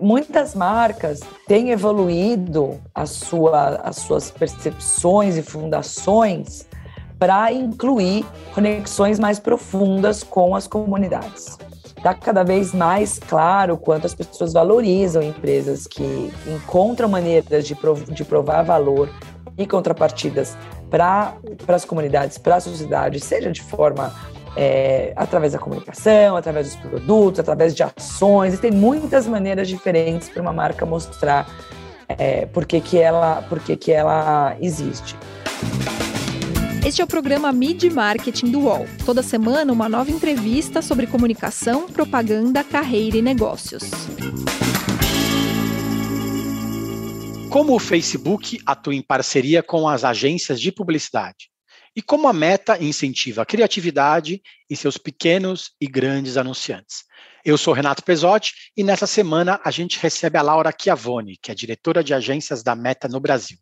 muitas marcas têm evoluído sua, as suas percepções e fundações para incluir conexões mais profundas com as comunidades. Está cada vez mais claro quanto as pessoas valorizam empresas que encontram maneiras de, de provar valor e contrapartidas para as comunidades, para a sociedade, seja de forma é, através da comunicação, através dos produtos, através de ações. E tem muitas maneiras diferentes para uma marca mostrar é, por que, que, ela, por que, que ela existe. Este é o programa Mid Marketing do UOL. Toda semana, uma nova entrevista sobre comunicação, propaganda, carreira e negócios. Como o Facebook atua em parceria com as agências de publicidade? E como a Meta incentiva a criatividade em seus pequenos e grandes anunciantes? Eu sou Renato Pesotti e nessa semana a gente recebe a Laura Chiavone, que é diretora de agências da Meta no Brasil.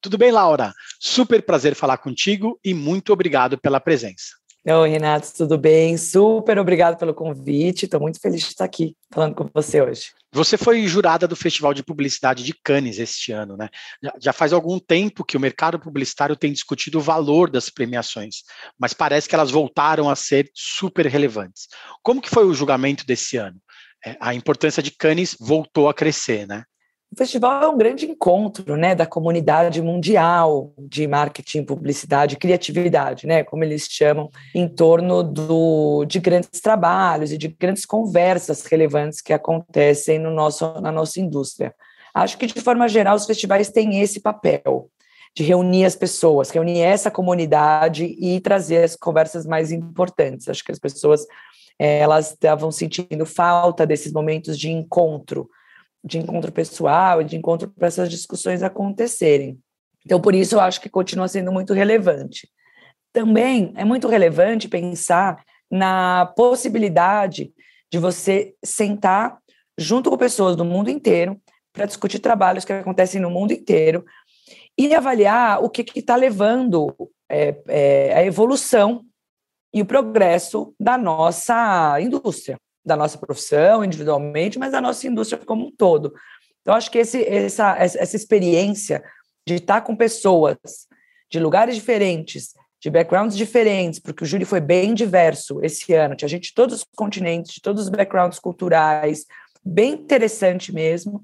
Tudo bem, Laura? Super prazer falar contigo e muito obrigado pela presença. Oi, Renato, tudo bem? Super obrigado pelo convite. Estou muito feliz de estar aqui falando com você hoje. Você foi jurada do Festival de Publicidade de Cannes este ano, né? Já faz algum tempo que o mercado publicitário tem discutido o valor das premiações, mas parece que elas voltaram a ser super relevantes. Como que foi o julgamento desse ano? É, a importância de Cannes voltou a crescer, né? O festival é um grande encontro né, da comunidade mundial de marketing, publicidade criatividade, né, como eles chamam, em torno do, de grandes trabalhos e de grandes conversas relevantes que acontecem no nosso, na nossa indústria. Acho que, de forma geral, os festivais têm esse papel de reunir as pessoas, reunir essa comunidade e trazer as conversas mais importantes. Acho que as pessoas elas estavam sentindo falta desses momentos de encontro, de encontro pessoal e de encontro para essas discussões acontecerem. Então, por isso, eu acho que continua sendo muito relevante. Também é muito relevante pensar na possibilidade de você sentar junto com pessoas do mundo inteiro para discutir trabalhos que acontecem no mundo inteiro e avaliar o que está levando é, é, a evolução e o progresso da nossa indústria da nossa profissão individualmente, mas da nossa indústria como um todo. Então, acho que esse, essa, essa experiência de estar com pessoas de lugares diferentes, de backgrounds diferentes, porque o júri foi bem diverso esse ano, tinha gente de todos os continentes, de todos os backgrounds culturais, bem interessante mesmo,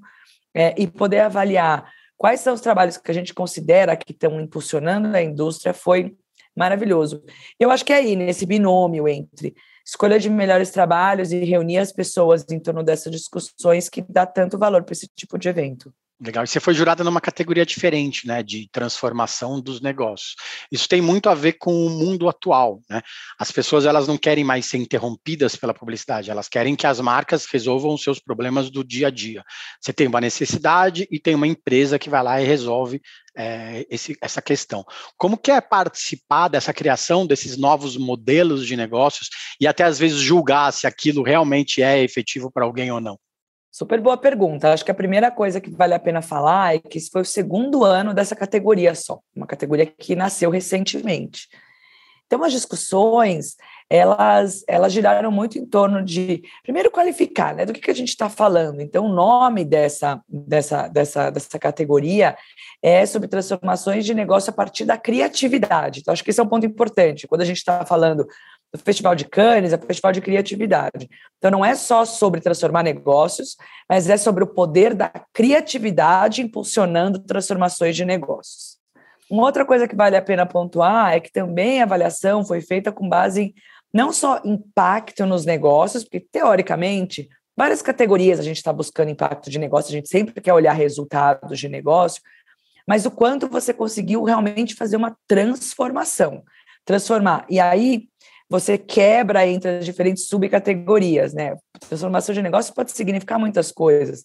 é, e poder avaliar quais são os trabalhos que a gente considera que estão impulsionando a indústria foi maravilhoso. Eu acho que é aí, nesse binômio entre escolha de melhores trabalhos e reunir as pessoas em torno dessas discussões que dá tanto valor para esse tipo de evento. Legal. E você foi jurada numa categoria diferente, né, de transformação dos negócios. Isso tem muito a ver com o mundo atual, né? As pessoas elas não querem mais ser interrompidas pela publicidade, elas querem que as marcas resolvam os seus problemas do dia a dia. Você tem uma necessidade e tem uma empresa que vai lá e resolve é, esse, essa questão. Como que é participar dessa criação desses novos modelos de negócios e até às vezes julgar se aquilo realmente é efetivo para alguém ou não? Super boa pergunta. Acho que a primeira coisa que vale a pena falar é que esse foi o segundo ano dessa categoria só, uma categoria que nasceu recentemente. Então, as discussões, elas, elas giraram muito em torno de, primeiro, qualificar, né, do que, que a gente está falando. Então, o nome dessa, dessa, dessa, dessa categoria é sobre transformações de negócio a partir da criatividade. Então, acho que esse é um ponto importante. Quando a gente está falando do Festival de Cannes, é o Festival de Criatividade. Então, não é só sobre transformar negócios, mas é sobre o poder da criatividade impulsionando transformações de negócios. Uma outra coisa que vale a pena pontuar é que também a avaliação foi feita com base em não só impacto nos negócios, porque teoricamente, várias categorias a gente está buscando impacto de negócio, a gente sempre quer olhar resultados de negócio, mas o quanto você conseguiu realmente fazer uma transformação. Transformar. E aí, você quebra entre as diferentes subcategorias, né? Transformação de negócio pode significar muitas coisas.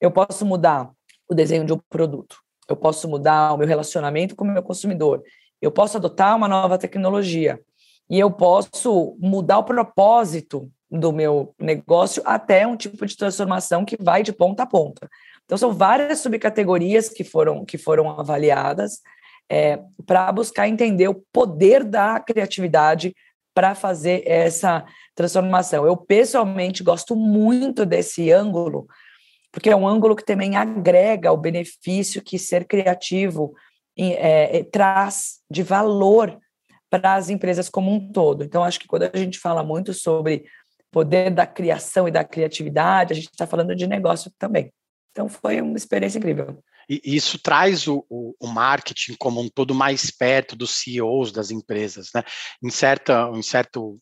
Eu posso mudar o desenho de um produto, eu posso mudar o meu relacionamento com o meu consumidor, eu posso adotar uma nova tecnologia e eu posso mudar o propósito do meu negócio até um tipo de transformação que vai de ponta a ponta. Então são várias subcategorias que foram que foram avaliadas é, para buscar entender o poder da criatividade para fazer essa transformação. Eu pessoalmente gosto muito desse ângulo, porque é um ângulo que também agrega o benefício que ser criativo é, é, traz de valor para as empresas como um todo. Então, acho que quando a gente fala muito sobre poder da criação e da criatividade, a gente está falando de negócio também. Então, foi uma experiência incrível. E isso traz o, o, o, marketing como um todo mais perto dos CEOs das empresas, né? Em, certa, em certo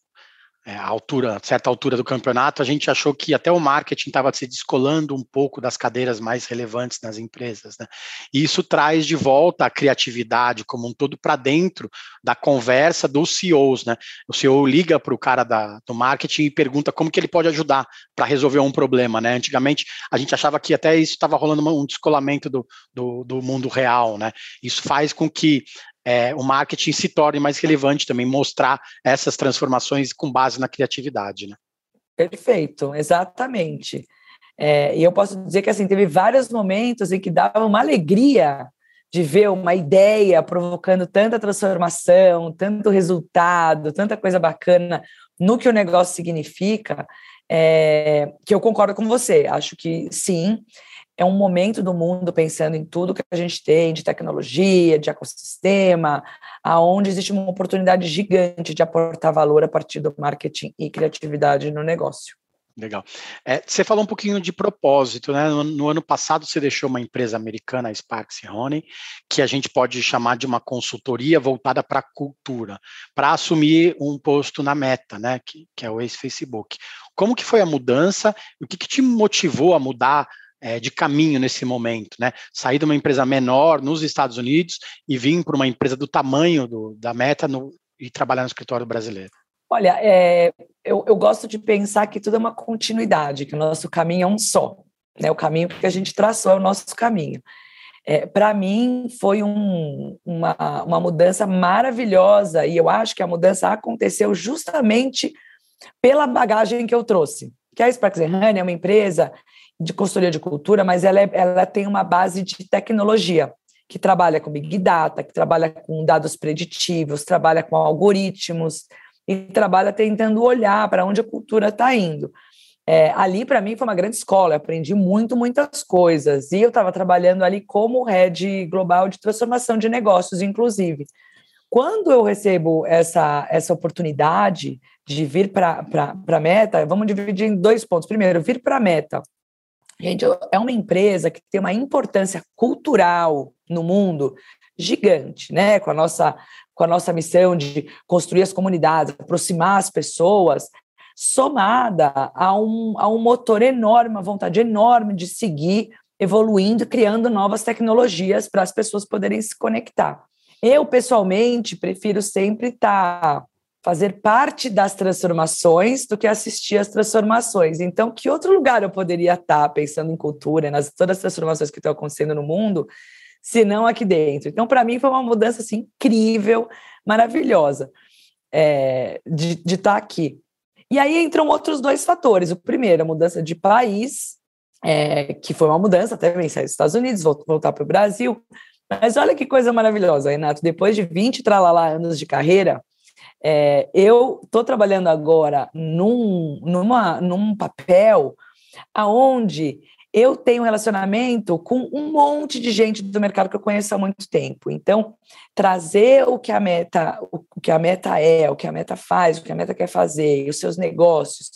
é, altura, certa altura do campeonato, a gente achou que até o marketing estava se descolando um pouco das cadeiras mais relevantes nas empresas, né? E isso traz de volta a criatividade como um todo para dentro da conversa dos CEOs, né? O CEO liga para o cara da, do marketing e pergunta como que ele pode ajudar para resolver um problema, né? Antigamente a gente achava que até isso estava rolando um descolamento do, do, do mundo real, né? Isso faz com que é, o marketing se torne mais relevante também, mostrar essas transformações com base na criatividade, né? Perfeito, exatamente. É, e eu posso dizer que assim teve vários momentos em que dava uma alegria de ver uma ideia provocando tanta transformação, tanto resultado, tanta coisa bacana no que o negócio significa, é, que eu concordo com você. Acho que sim, é um momento do mundo pensando em tudo que a gente tem de tecnologia, de ecossistema, aonde existe uma oportunidade gigante de aportar valor a partir do marketing e criatividade no negócio. Legal. É, você falou um pouquinho de propósito, né? No, no, ano passado você deixou uma empresa americana, a Sparks Honey, que a gente pode chamar de uma consultoria voltada para a cultura, para assumir um posto na Meta, né? Que, que é o ex-Facebook. Como que foi a mudança? O que, que te motivou a mudar é, de caminho nesse momento, né? Sair de uma empresa menor nos Estados Unidos e vir para uma empresa do tamanho do, da Meta no, e trabalhar no escritório brasileiro. Olha, é, eu, eu gosto de pensar que tudo é uma continuidade, que o nosso caminho é um só. Né? O caminho que a gente traçou é o nosso caminho. É, para mim, foi um, uma, uma mudança maravilhosa e eu acho que a mudança aconteceu justamente pela bagagem que eu trouxe. Que a Sparks Honey é uma empresa de consultoria de cultura, mas ela, é, ela tem uma base de tecnologia, que trabalha com Big Data, que trabalha com dados preditivos, trabalha com algoritmos, e trabalha tentando olhar para onde a cultura está indo. É, ali, para mim, foi uma grande escola, eu aprendi muito, muitas coisas. E eu estava trabalhando ali como head global de transformação de negócios, inclusive. Quando eu recebo essa, essa oportunidade de vir para a Meta, vamos dividir em dois pontos. Primeiro, vir para a Meta Gente, é uma empresa que tem uma importância cultural no mundo gigante, né? Com a nossa, com a nossa missão de construir as comunidades, aproximar as pessoas, somada a um, a um motor enorme, uma vontade enorme de seguir evoluindo, criando novas tecnologias para as pessoas poderem se conectar. Eu, pessoalmente, prefiro sempre estar fazer parte das transformações do que assistir às transformações. Então, que outro lugar eu poderia estar pensando em cultura, nas todas as transformações que estão acontecendo no mundo, se não aqui dentro? Então, para mim, foi uma mudança assim, incrível, maravilhosa é, de, de estar aqui. E aí entram outros dois fatores. O primeiro, a mudança de país, é, que foi uma mudança, até bem sair dos Estados Unidos, voltar para o Brasil. Mas olha que coisa maravilhosa, Renato. Depois de 20 tralalá anos de carreira, é, eu estou trabalhando agora num, numa, num papel aonde eu tenho um relacionamento com um monte de gente do mercado que eu conheço há muito tempo. Então, trazer o que a meta, o que a meta é, o que a meta faz, o que a meta quer fazer, os seus negócios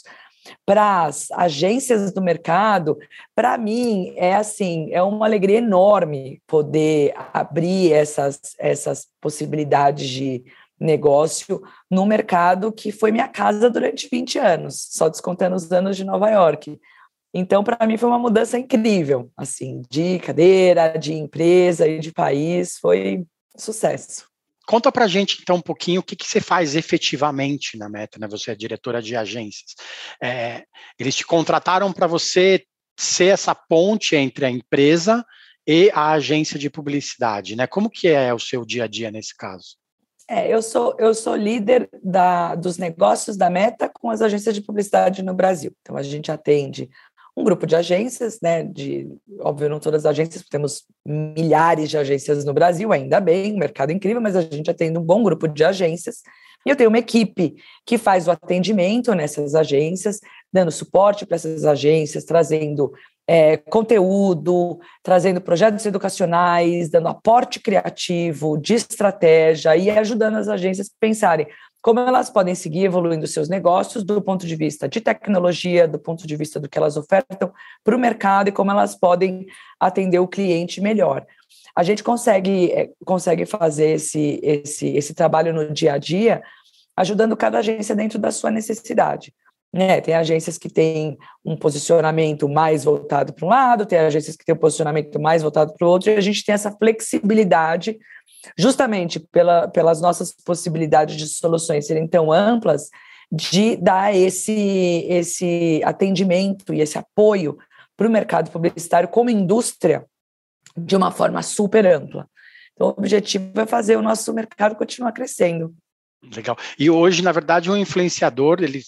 para as agências do mercado, para mim é assim, é uma alegria enorme poder abrir essas, essas possibilidades de negócio no mercado que foi minha casa durante 20 anos, só descontando os anos de Nova York. Então, para mim, foi uma mudança incrível, assim, de cadeira, de empresa e de país, foi sucesso. Conta para gente, então, um pouquinho o que, que você faz efetivamente na Meta, né? Você é diretora de agências. É, eles te contrataram para você ser essa ponte entre a empresa e a agência de publicidade, né? Como que é o seu dia a dia nesse caso? É, eu sou, eu sou líder da, dos negócios da Meta com as agências de publicidade no Brasil. Então, a gente atende um grupo de agências, né? De, óbvio, não todas as agências, temos milhares de agências no Brasil, ainda bem, mercado incrível, mas a gente atende um bom grupo de agências. E eu tenho uma equipe que faz o atendimento nessas agências, dando suporte para essas agências, trazendo é, conteúdo, trazendo projetos educacionais, dando aporte criativo, de estratégia e ajudando as agências a pensarem como elas podem seguir evoluindo seus negócios do ponto de vista de tecnologia, do ponto de vista do que elas ofertam para o mercado e como elas podem atender o cliente melhor. A gente consegue, é, consegue fazer esse, esse, esse trabalho no dia a dia, ajudando cada agência dentro da sua necessidade. Né? Tem agências que têm um posicionamento mais voltado para um lado, tem agências que têm um posicionamento mais voltado para o outro, e a gente tem essa flexibilidade justamente pela, pelas nossas possibilidades de soluções serem tão amplas, de dar esse, esse atendimento e esse apoio para o mercado publicitário como indústria de uma forma super ampla. Então, o objetivo é fazer o nosso mercado continuar crescendo. Legal. E hoje, na verdade, um influenciador ele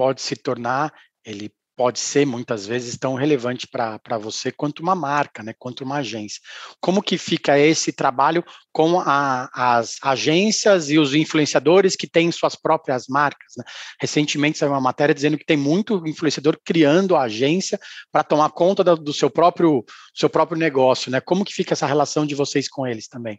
pode se tornar, ele pode ser muitas vezes tão relevante para você quanto uma marca, né, quanto uma agência. Como que fica esse trabalho com a, as agências e os influenciadores que têm suas próprias marcas? Né? Recentemente saiu uma matéria dizendo que tem muito influenciador criando a agência para tomar conta do, do seu próprio seu próprio negócio, né? Como que fica essa relação de vocês com eles também?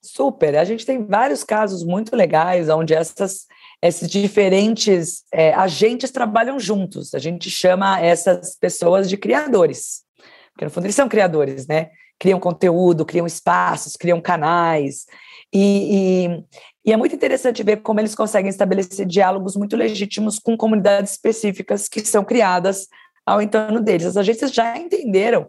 Super. A gente tem vários casos muito legais onde essas esses diferentes é, agentes trabalham juntos. A gente chama essas pessoas de criadores, porque no fundo eles são criadores, né? Criam conteúdo, criam espaços, criam canais. E, e, e é muito interessante ver como eles conseguem estabelecer diálogos muito legítimos com comunidades específicas que são criadas ao entorno deles. As agências já entenderam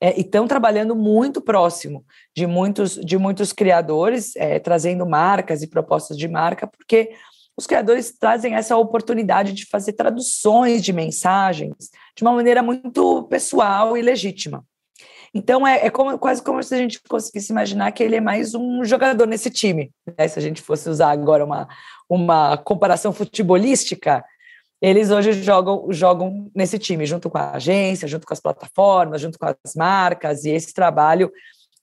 é, e estão trabalhando muito próximo de muitos, de muitos criadores, é, trazendo marcas e propostas de marca, porque os criadores trazem essa oportunidade de fazer traduções de mensagens de uma maneira muito pessoal e legítima. Então, é, é como, quase como se a gente conseguisse imaginar que ele é mais um jogador nesse time. Né? Se a gente fosse usar agora uma, uma comparação futebolística, eles hoje jogam, jogam nesse time, junto com a agência, junto com as plataformas, junto com as marcas, e esse trabalho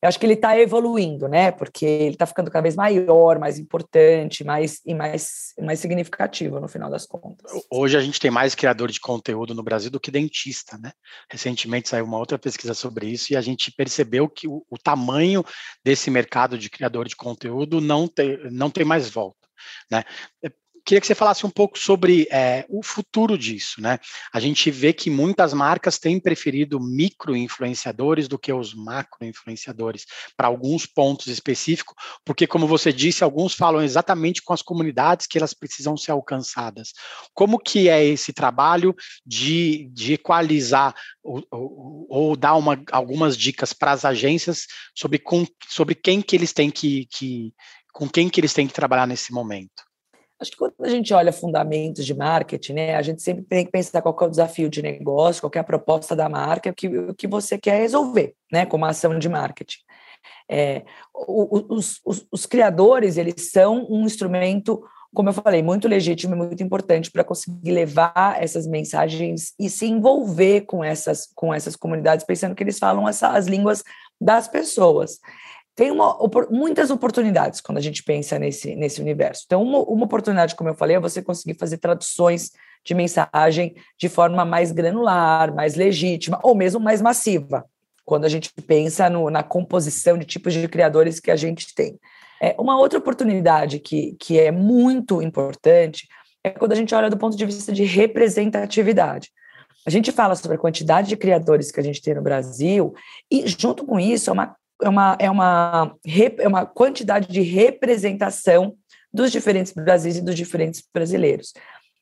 eu acho que ele está evoluindo, né? Porque ele está ficando cada vez maior, mais importante, mais e mais, mais significativo no final das contas. Hoje a gente tem mais criador de conteúdo no Brasil do que dentista, né? Recentemente saiu uma outra pesquisa sobre isso e a gente percebeu que o, o tamanho desse mercado de criador de conteúdo não tem, não tem mais volta. Né? Queria que você falasse um pouco sobre é, o futuro disso, né? A gente vê que muitas marcas têm preferido micro-influenciadores do que os macro-influenciadores para alguns pontos específicos, porque, como você disse, alguns falam exatamente com as comunidades que elas precisam ser alcançadas. Como que é esse trabalho de, de equalizar ou, ou, ou dar uma, algumas dicas para as agências sobre, com, sobre quem que eles têm que, que com quem que eles têm que trabalhar nesse momento? Acho que quando a gente olha fundamentos de marketing, né, a gente sempre tem que pensar qual é o desafio de negócio, qual é a proposta da marca, o que, que você quer resolver, né, como ação de marketing. É, os, os, os criadores, eles são um instrumento, como eu falei, muito legítimo e muito importante para conseguir levar essas mensagens e se envolver com essas, com essas comunidades, pensando que eles falam essa, as línguas das pessoas tem uma, muitas oportunidades quando a gente pensa nesse, nesse universo. Então, uma, uma oportunidade, como eu falei, é você conseguir fazer traduções de mensagem de forma mais granular, mais legítima, ou mesmo mais massiva, quando a gente pensa no, na composição de tipos de criadores que a gente tem. É, uma outra oportunidade que, que é muito importante é quando a gente olha do ponto de vista de representatividade. A gente fala sobre a quantidade de criadores que a gente tem no Brasil, e junto com isso é uma é uma, é uma, é uma quantidade de representação dos diferentes Brasis e dos diferentes brasileiros.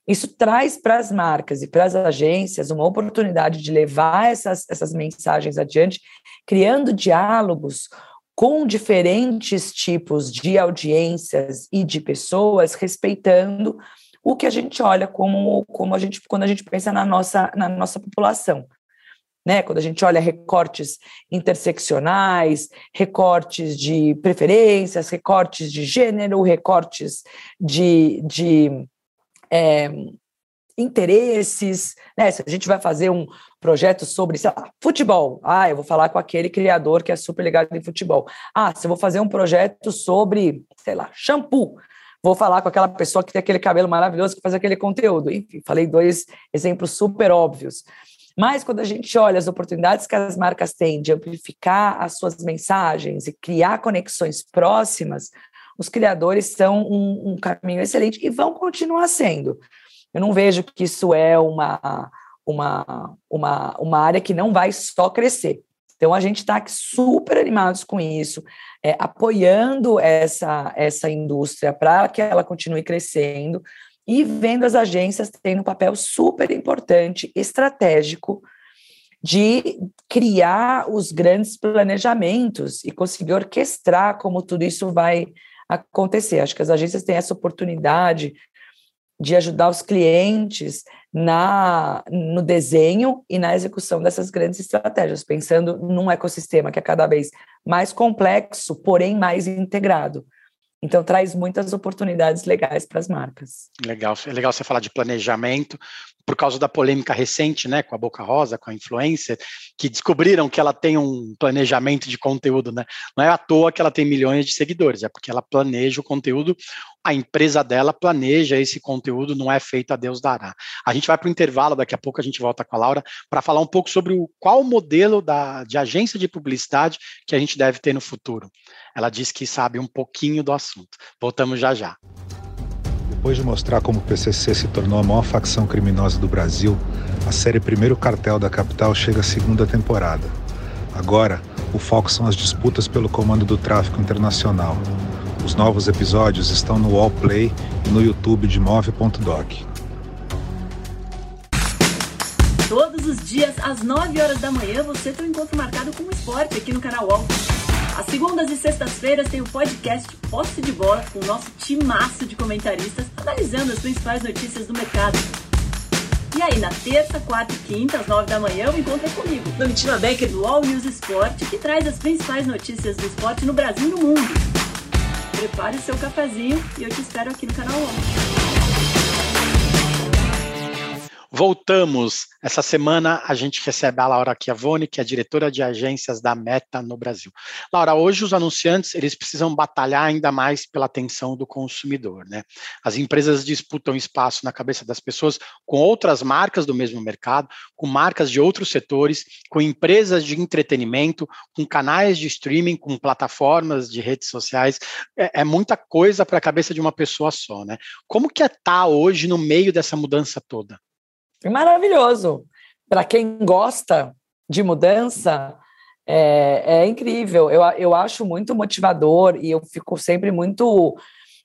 Isso traz para as marcas e para as agências uma oportunidade de levar essas, essas mensagens adiante, criando diálogos com diferentes tipos de audiências e de pessoas, respeitando o que a gente olha como, como a gente, quando a gente pensa na nossa, na nossa população né? Quando a gente olha recortes interseccionais, recortes de preferências, recortes de gênero, recortes de, de é, interesses, né? Se a gente vai fazer um projeto sobre, sei lá, futebol, ah, eu vou falar com aquele criador que é super ligado em futebol. Ah, se eu vou fazer um projeto sobre, sei lá, shampoo, vou falar com aquela pessoa que tem aquele cabelo maravilhoso que faz aquele conteúdo. Enfim, falei dois exemplos super óbvios. Mas quando a gente olha as oportunidades que as marcas têm de amplificar as suas mensagens e criar conexões próximas, os criadores são um, um caminho excelente e vão continuar sendo. Eu não vejo que isso é uma, uma, uma, uma área que não vai só crescer. Então, a gente está super animados com isso, é, apoiando essa, essa indústria para que ela continue crescendo e vendo as agências tendo um papel super importante, estratégico, de criar os grandes planejamentos e conseguir orquestrar como tudo isso vai acontecer. Acho que as agências têm essa oportunidade de ajudar os clientes na no desenho e na execução dessas grandes estratégias, pensando num ecossistema que é cada vez mais complexo, porém mais integrado. Então traz muitas oportunidades legais para as marcas. Legal, é legal você falar de planejamento, por causa da polêmica recente, né, com a Boca Rosa, com a influencer, que descobriram que ela tem um planejamento de conteúdo, né? Não é à toa que ela tem milhões de seguidores, é porque ela planeja o conteúdo, a empresa dela planeja esse conteúdo, não é feito a Deus dará. A gente vai para o intervalo, daqui a pouco a gente volta com a Laura para falar um pouco sobre o, qual modelo da, de agência de publicidade que a gente deve ter no futuro. Ela diz que sabe um pouquinho do assunto. Voltamos já já. Depois de mostrar como o PCC se tornou a maior facção criminosa do Brasil, a série Primeiro Cartel da Capital chega à segunda temporada. Agora, o foco são as disputas pelo comando do tráfico internacional. Os novos episódios estão no Wallplay e no YouTube de Move.doc. Todos os dias, às 9 horas da manhã, você tem um encontro marcado com o esporte aqui no canal Wall. Às segundas e sextas-feiras tem o podcast Posse de Bola com o nosso timaço de comentaristas analisando as principais notícias do mercado. E aí, na terça, quarta e quinta, às nove da manhã, o encontro é comigo, Domitila Becker do All News Esporte, que traz as principais notícias do esporte no Brasil e no mundo. Prepare seu cafezinho e eu te espero aqui no canal 11. Voltamos. Essa semana a gente recebe a Laura Chiavone, que é diretora de agências da Meta no Brasil. Laura, hoje os anunciantes eles precisam batalhar ainda mais pela atenção do consumidor, né? As empresas disputam espaço na cabeça das pessoas com outras marcas do mesmo mercado, com marcas de outros setores, com empresas de entretenimento, com canais de streaming, com plataformas de redes sociais. É, é muita coisa para a cabeça de uma pessoa só, né? Como que é estar tá hoje no meio dessa mudança toda? Maravilhoso. Para quem gosta de mudança, é, é, incrível. Eu, eu acho muito motivador e eu fico sempre muito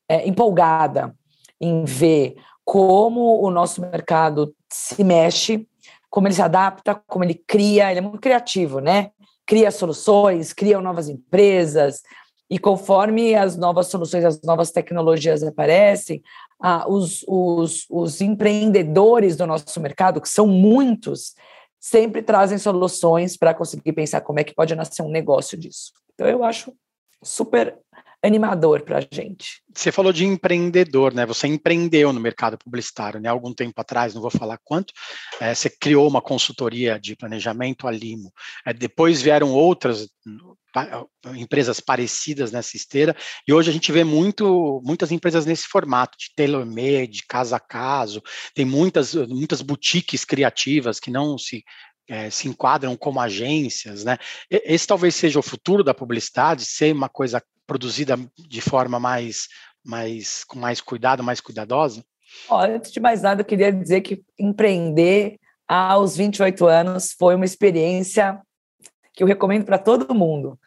é, empolgada em ver como o nosso mercado se mexe, como ele se adapta, como ele cria. Ele é muito criativo, né? Cria soluções, cria novas empresas. E conforme as novas soluções, as novas tecnologias aparecem, ah, os, os, os empreendedores do nosso mercado, que são muitos, sempre trazem soluções para conseguir pensar como é que pode nascer um negócio disso. Então, eu acho super animador para a gente. Você falou de empreendedor, né? Você empreendeu no mercado publicitário, né? Algum tempo atrás, não vou falar quanto. É, você criou uma consultoria de planejamento, a Limo. É, depois vieram outras empresas parecidas nessa esteira, e hoje a gente vê muito, muitas empresas nesse formato de tailor-made, de casa a caso, tem muitas, muitas boutiques criativas que não se é, se enquadram como agências, né? Esse talvez seja o futuro da publicidade, ser uma coisa produzida de forma mais, mais com mais cuidado, mais cuidadosa? Antes de mais nada, eu queria dizer que empreender aos 28 anos foi uma experiência que eu recomendo para todo mundo.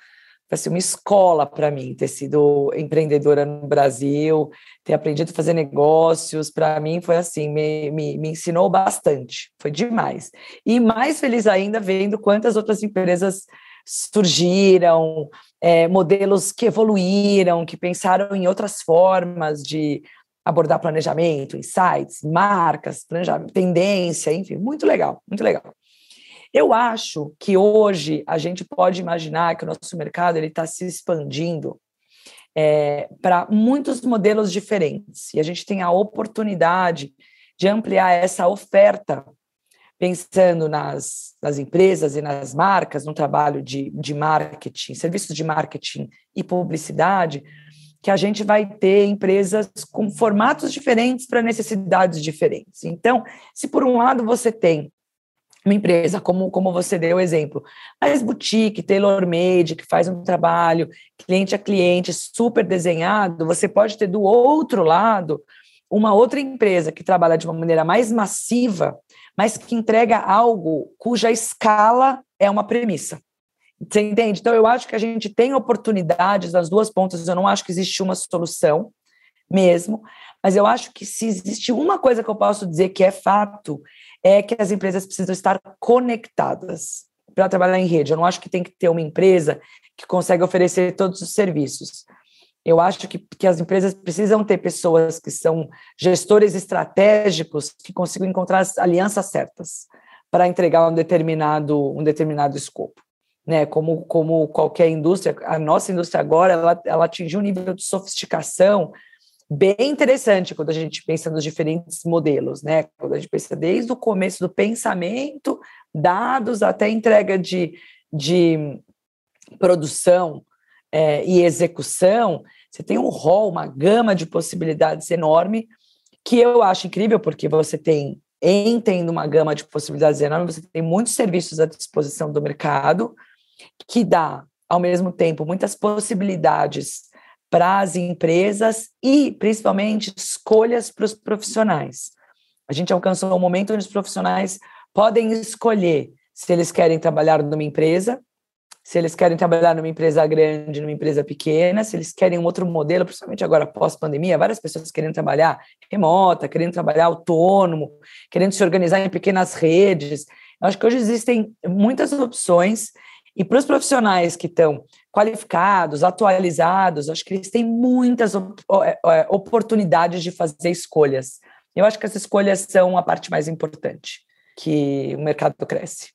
Foi assim, uma escola para mim ter sido empreendedora no Brasil, ter aprendido a fazer negócios, para mim foi assim, me, me, me ensinou bastante, foi demais. E mais feliz ainda vendo quantas outras empresas surgiram, é, modelos que evoluíram, que pensaram em outras formas de abordar planejamento, insights, marcas, tendência, enfim, muito legal, muito legal. Eu acho que hoje a gente pode imaginar que o nosso mercado está se expandindo é, para muitos modelos diferentes e a gente tem a oportunidade de ampliar essa oferta pensando nas, nas empresas e nas marcas, no trabalho de, de marketing, serviços de marketing e publicidade, que a gente vai ter empresas com formatos diferentes para necessidades diferentes. Então, se por um lado você tem uma empresa, como, como você deu o exemplo, mais boutique, tailor-made, que faz um trabalho cliente a cliente super desenhado, você pode ter do outro lado uma outra empresa que trabalha de uma maneira mais massiva, mas que entrega algo cuja escala é uma premissa. Você entende? Então, eu acho que a gente tem oportunidades das duas pontas, eu não acho que existe uma solução mesmo, mas eu acho que se existe uma coisa que eu posso dizer que é fato, é que as empresas precisam estar conectadas para trabalhar em rede. Eu não acho que tem que ter uma empresa que consegue oferecer todos os serviços. Eu acho que, que as empresas precisam ter pessoas que são gestores estratégicos que consigam encontrar as alianças certas para entregar um determinado, um determinado escopo. Né, como, como qualquer indústria, a nossa indústria agora ela, ela atingiu um nível de sofisticação bem interessante quando a gente pensa nos diferentes modelos, né? Quando a gente pensa desde o começo do pensamento, dados até entrega de, de produção é, e execução, você tem um rol, uma gama de possibilidades enorme, que eu acho incrível, porque você tem, em tendo uma gama de possibilidades enorme, você tem muitos serviços à disposição do mercado, que dá, ao mesmo tempo, muitas possibilidades para as empresas e, principalmente, escolhas para os profissionais. A gente alcançou um momento onde os profissionais podem escolher se eles querem trabalhar numa empresa, se eles querem trabalhar numa empresa grande, numa empresa pequena, se eles querem um outro modelo, principalmente agora pós-pandemia, várias pessoas querendo trabalhar remota, querendo trabalhar autônomo, querendo se organizar em pequenas redes. Eu acho que hoje existem muitas opções e para os profissionais que estão qualificados, atualizados, acho que eles têm muitas é, é, oportunidades de fazer escolhas. Eu acho que as escolhas são a parte mais importante, que o mercado cresce.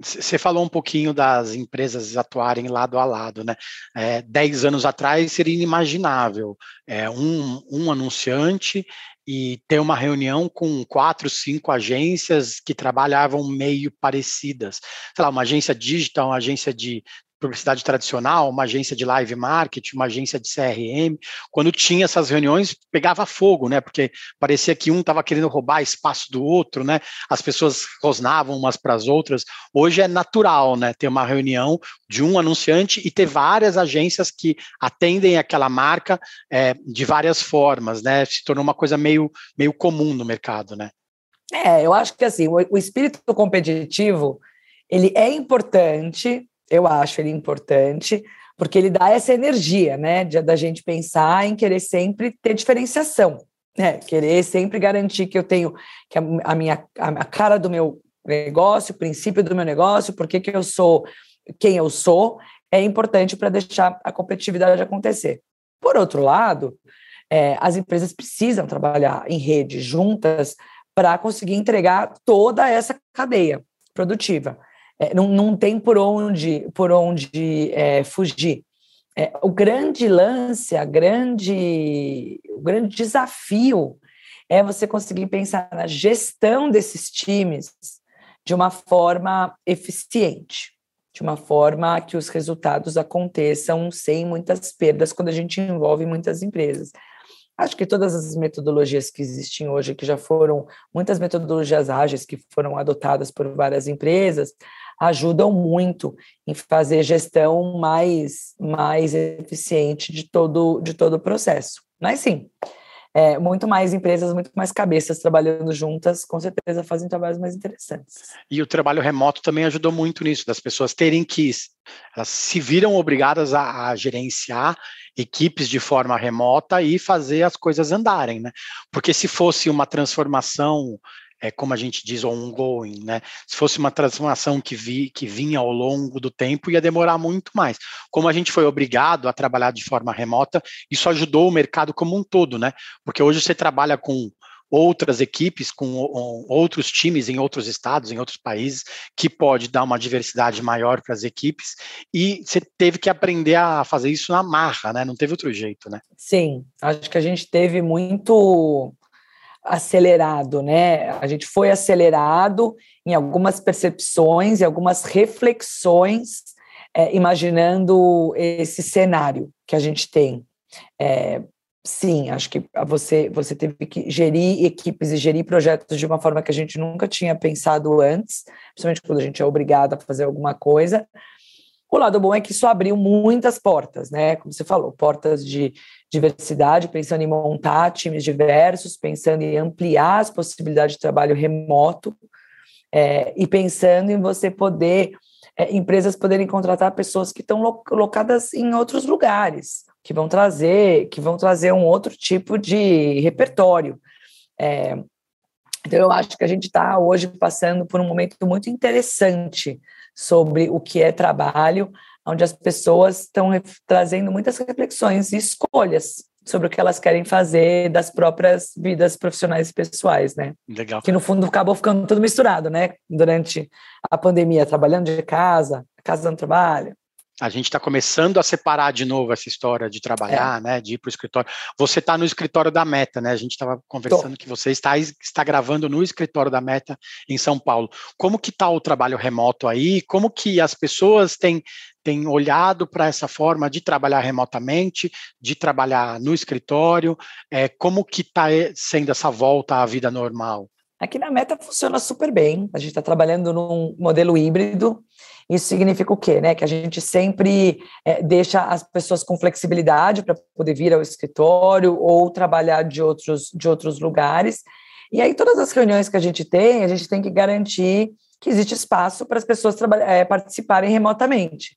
Você falou um pouquinho das empresas atuarem lado a lado, né? É, dez anos atrás seria inimaginável é, um, um anunciante e ter uma reunião com quatro, cinco agências que trabalhavam meio parecidas. Sei lá, uma agência digital, uma agência de publicidade tradicional, uma agência de live marketing, uma agência de CRM, quando tinha essas reuniões, pegava fogo, né? Porque parecia que um estava querendo roubar espaço do outro, né? As pessoas rosnavam umas para as outras. Hoje é natural, né? Ter uma reunião de um anunciante e ter várias agências que atendem aquela marca é, de várias formas, né? Se tornou uma coisa meio, meio comum no mercado, né? É, eu acho que assim, o, o espírito competitivo ele é importante, eu acho ele importante, porque ele dá essa energia, né, de, da gente pensar em querer sempre ter diferenciação, né, querer sempre garantir que eu tenho que a, a minha a, cara do meu negócio, o princípio do meu negócio, porque que eu sou quem eu sou, é importante para deixar a competitividade acontecer. Por outro lado, é, as empresas precisam trabalhar em rede juntas para conseguir entregar toda essa cadeia produtiva é, não, não tem por onde, por onde é, fugir. É, o grande lance, a grande, o grande desafio é você conseguir pensar na gestão desses times de uma forma eficiente, de uma forma que os resultados aconteçam sem muitas perdas quando a gente envolve muitas empresas. Acho que todas as metodologias que existem hoje, que já foram muitas metodologias ágeis que foram adotadas por várias empresas, ajudam muito em fazer gestão mais, mais eficiente de todo, de todo o processo. Mas sim, é, muito mais empresas, muito mais cabeças trabalhando juntas, com certeza fazem trabalhos mais interessantes. E o trabalho remoto também ajudou muito nisso, das pessoas terem que, elas se viram obrigadas a, a gerenciar equipes de forma remota e fazer as coisas andarem, né? Porque se fosse uma transformação é, como a gente diz, ongoing, né? Se fosse uma transformação que, vi, que vinha ao longo do tempo, ia demorar muito mais. Como a gente foi obrigado a trabalhar de forma remota, isso ajudou o mercado como um todo, né? Porque hoje você trabalha com outras equipes, com outros times em outros estados, em outros países, que pode dar uma diversidade maior para as equipes, e você teve que aprender a fazer isso na marra, né? Não teve outro jeito, né? Sim, acho que a gente teve muito acelerado, né? A gente foi acelerado em algumas percepções e algumas reflexões, é, imaginando esse cenário que a gente tem. É, sim, acho que você, você teve que gerir equipes e gerir projetos de uma forma que a gente nunca tinha pensado antes, principalmente quando a gente é obrigado a fazer alguma coisa. O lado bom é que isso abriu muitas portas, né? Como você falou, portas de diversidade, pensando em montar times diversos, pensando em ampliar as possibilidades de trabalho remoto é, e pensando em você poder, é, empresas poderem contratar pessoas que estão locadas em outros lugares, que vão trazer, que vão trazer um outro tipo de repertório. É, então, eu acho que a gente está hoje passando por um momento muito interessante sobre o que é trabalho, onde as pessoas estão trazendo muitas reflexões e escolhas sobre o que elas querem fazer das próprias vidas profissionais e pessoais, né? Legal. Que no fundo acabou ficando tudo misturado, né? Durante a pandemia, trabalhando de casa, casa no trabalho, a gente está começando a separar de novo essa história de trabalhar, é. né, de ir para o escritório. Você está no escritório da Meta, né? A gente estava conversando Tô. que você está, está gravando no escritório da Meta em São Paulo. Como que está o trabalho remoto aí? Como que as pessoas têm, têm olhado para essa forma de trabalhar remotamente, de trabalhar no escritório? É, como que está eh, sendo essa volta à vida normal? Aqui na Meta funciona super bem. A gente está trabalhando num modelo híbrido isso significa o quê? Né? Que a gente sempre é, deixa as pessoas com flexibilidade para poder vir ao escritório ou trabalhar de outros, de outros lugares. E aí, todas as reuniões que a gente tem, a gente tem que garantir que existe espaço para as pessoas é, participarem remotamente.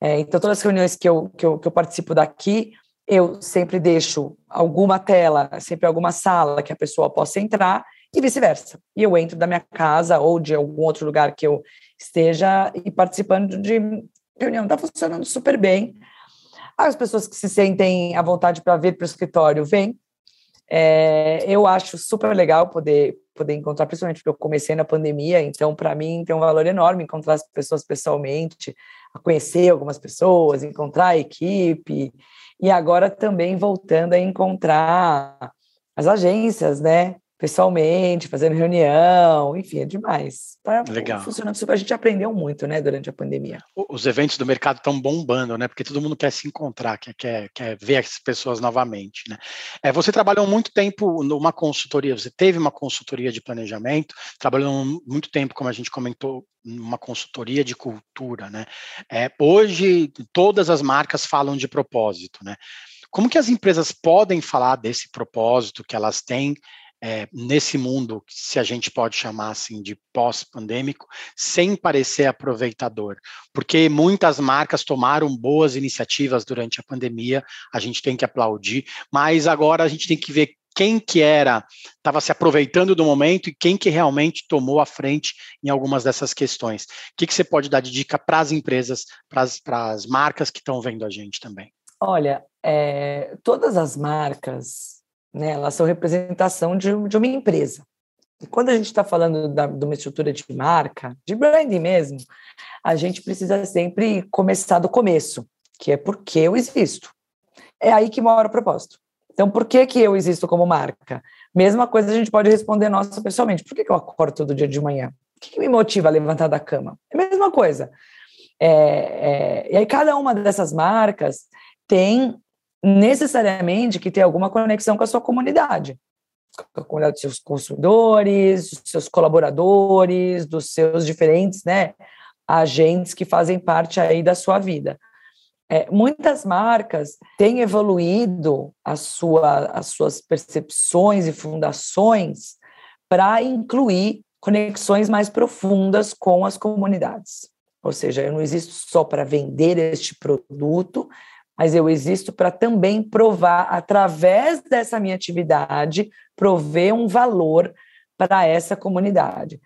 É, então, todas as reuniões que eu, que, eu, que eu participo daqui, eu sempre deixo alguma tela, sempre alguma sala que a pessoa possa entrar e vice-versa. E eu entro da minha casa ou de algum outro lugar que eu esteja e participando de reunião. Está funcionando super bem. As pessoas que se sentem à vontade para vir para o escritório, vêm. É, eu acho super legal poder, poder encontrar, principalmente porque eu comecei na pandemia, então para mim tem um valor enorme encontrar as pessoas pessoalmente, conhecer algumas pessoas, encontrar a equipe, e agora também voltando a encontrar as agências, né? Pessoalmente, fazendo reunião, enfim, é demais. Tá Legal. funcionando super. A gente aprendeu muito, né, durante a pandemia. Os eventos do mercado estão bombando, né? Porque todo mundo quer se encontrar, quer, quer, quer ver as pessoas novamente, né? É, você trabalhou muito tempo numa consultoria, você teve uma consultoria de planejamento, trabalhou muito tempo, como a gente comentou, numa consultoria de cultura, né? É, hoje, todas as marcas falam de propósito, né? Como que as empresas podem falar desse propósito que elas têm é, nesse mundo, se a gente pode chamar assim de pós-pandêmico, sem parecer aproveitador, porque muitas marcas tomaram boas iniciativas durante a pandemia, a gente tem que aplaudir, mas agora a gente tem que ver quem que era, estava se aproveitando do momento e quem que realmente tomou a frente em algumas dessas questões. O que, que você pode dar de dica para as empresas, para as marcas que estão vendo a gente também? Olha, é, todas as marcas né? Elas são representação de, de uma empresa. E quando a gente está falando da, de uma estrutura de marca, de branding mesmo, a gente precisa sempre começar do começo, que é porque eu existo. É aí que mora o propósito. Então, por que, que eu existo como marca? Mesma coisa a gente pode responder nossa pessoalmente. Por que, que eu acordo todo dia de manhã? O que, que me motiva a levantar da cama? É a mesma coisa. É, é, e aí, cada uma dessas marcas tem necessariamente que ter alguma conexão com a sua comunidade, com a comunidade dos seus consumidores, dos seus colaboradores, dos seus diferentes né, agentes que fazem parte aí da sua vida. É, muitas marcas têm evoluído sua, as suas percepções e fundações para incluir conexões mais profundas com as comunidades. Ou seja, eu não existo só para vender este produto, mas eu existo para também provar, através dessa minha atividade, prover um valor para essa comunidade.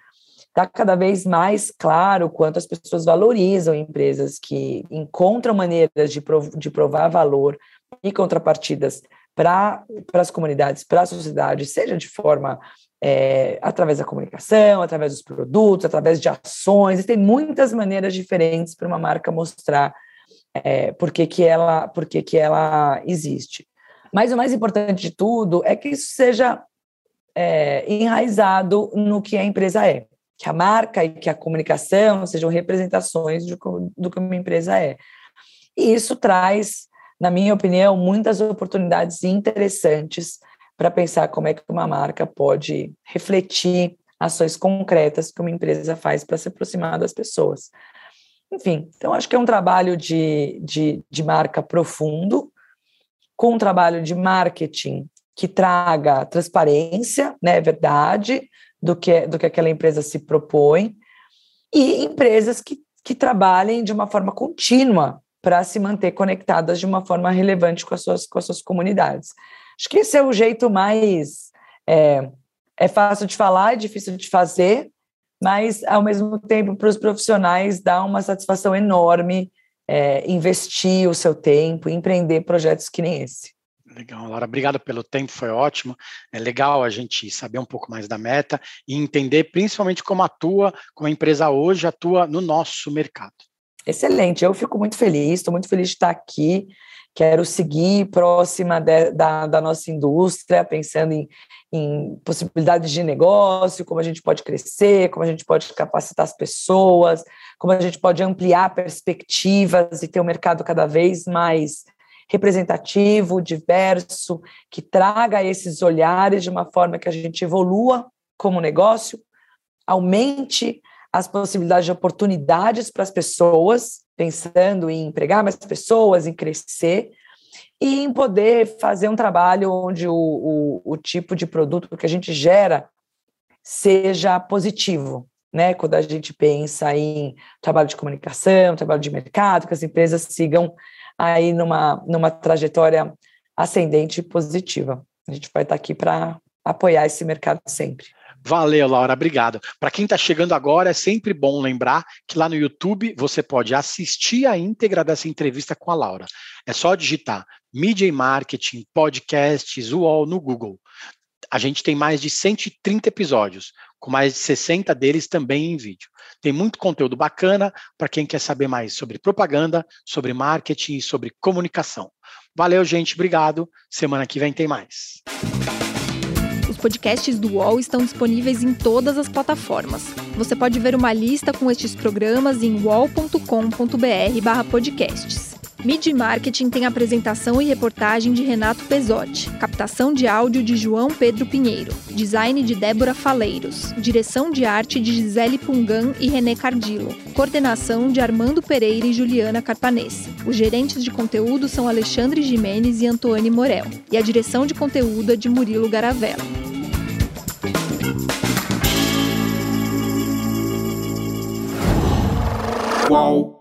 Está cada vez mais claro quanto as pessoas valorizam empresas que encontram maneiras de, de provar valor e contrapartidas para as comunidades, para a sociedade, seja de forma é, através da comunicação, através dos produtos, através de ações, e tem muitas maneiras diferentes para uma marca mostrar é, por que, que, ela, por que, que ela existe. Mas o mais importante de tudo é que isso seja é, enraizado no que a empresa é, que a marca e que a comunicação sejam representações de, do que uma empresa é. E isso traz na minha opinião, muitas oportunidades interessantes para pensar como é que uma marca pode refletir ações concretas que uma empresa faz para se aproximar das pessoas. Enfim, então acho que é um trabalho de, de, de marca profundo, com um trabalho de marketing que traga transparência, né, verdade, do que, do que aquela empresa se propõe, e empresas que, que trabalhem de uma forma contínua para se manter conectadas de uma forma relevante com as suas, com as suas comunidades. Acho que esse é o jeito mais. É, é fácil de falar, é difícil de fazer, mas, ao mesmo tempo, para os profissionais dá uma satisfação enorme é, investir o seu tempo, empreender projetos que nem esse. Legal, Laura, obrigado pelo tempo, foi ótimo. É legal a gente saber um pouco mais da meta e entender principalmente como atua, como a empresa hoje atua no nosso mercado. Excelente, eu fico muito feliz, estou muito feliz de estar aqui. Quero seguir próxima de, da, da nossa indústria, pensando em, em possibilidades de negócio, como a gente pode crescer, como a gente pode capacitar as pessoas, como a gente pode ampliar perspectivas e ter um mercado cada vez mais representativo, diverso, que traga esses olhares de uma forma que a gente evolua como negócio, aumente as possibilidades de oportunidades para as pessoas, pensando em empregar mais pessoas, em crescer, e em poder fazer um trabalho onde o, o, o tipo de produto que a gente gera seja positivo, né? Quando a gente pensa em trabalho de comunicação, trabalho de mercado, que as empresas sigam aí numa, numa trajetória ascendente e positiva. A gente vai estar aqui para apoiar esse mercado sempre. Valeu, Laura, obrigado. Para quem está chegando agora, é sempre bom lembrar que lá no YouTube você pode assistir a íntegra dessa entrevista com a Laura. É só digitar Media e Marketing, Podcasts, UOL no Google. A gente tem mais de 130 episódios, com mais de 60 deles também em vídeo. Tem muito conteúdo bacana para quem quer saber mais sobre propaganda, sobre marketing e sobre comunicação. Valeu, gente, obrigado. Semana que vem tem mais. Podcasts do UOL estão disponíveis em todas as plataformas. Você pode ver uma lista com estes programas em wall.com.br/podcasts. Mid Marketing tem apresentação e reportagem de Renato Pesotti, captação de áudio de João Pedro Pinheiro, design de Débora Faleiros, direção de arte de Gisele Pungan e René Cardillo, coordenação de Armando Pereira e Juliana Carpanese. Os gerentes de conteúdo são Alexandre Jimenez e Antônio Morel, e a direção de conteúdo é de Murilo Garavella. Qual?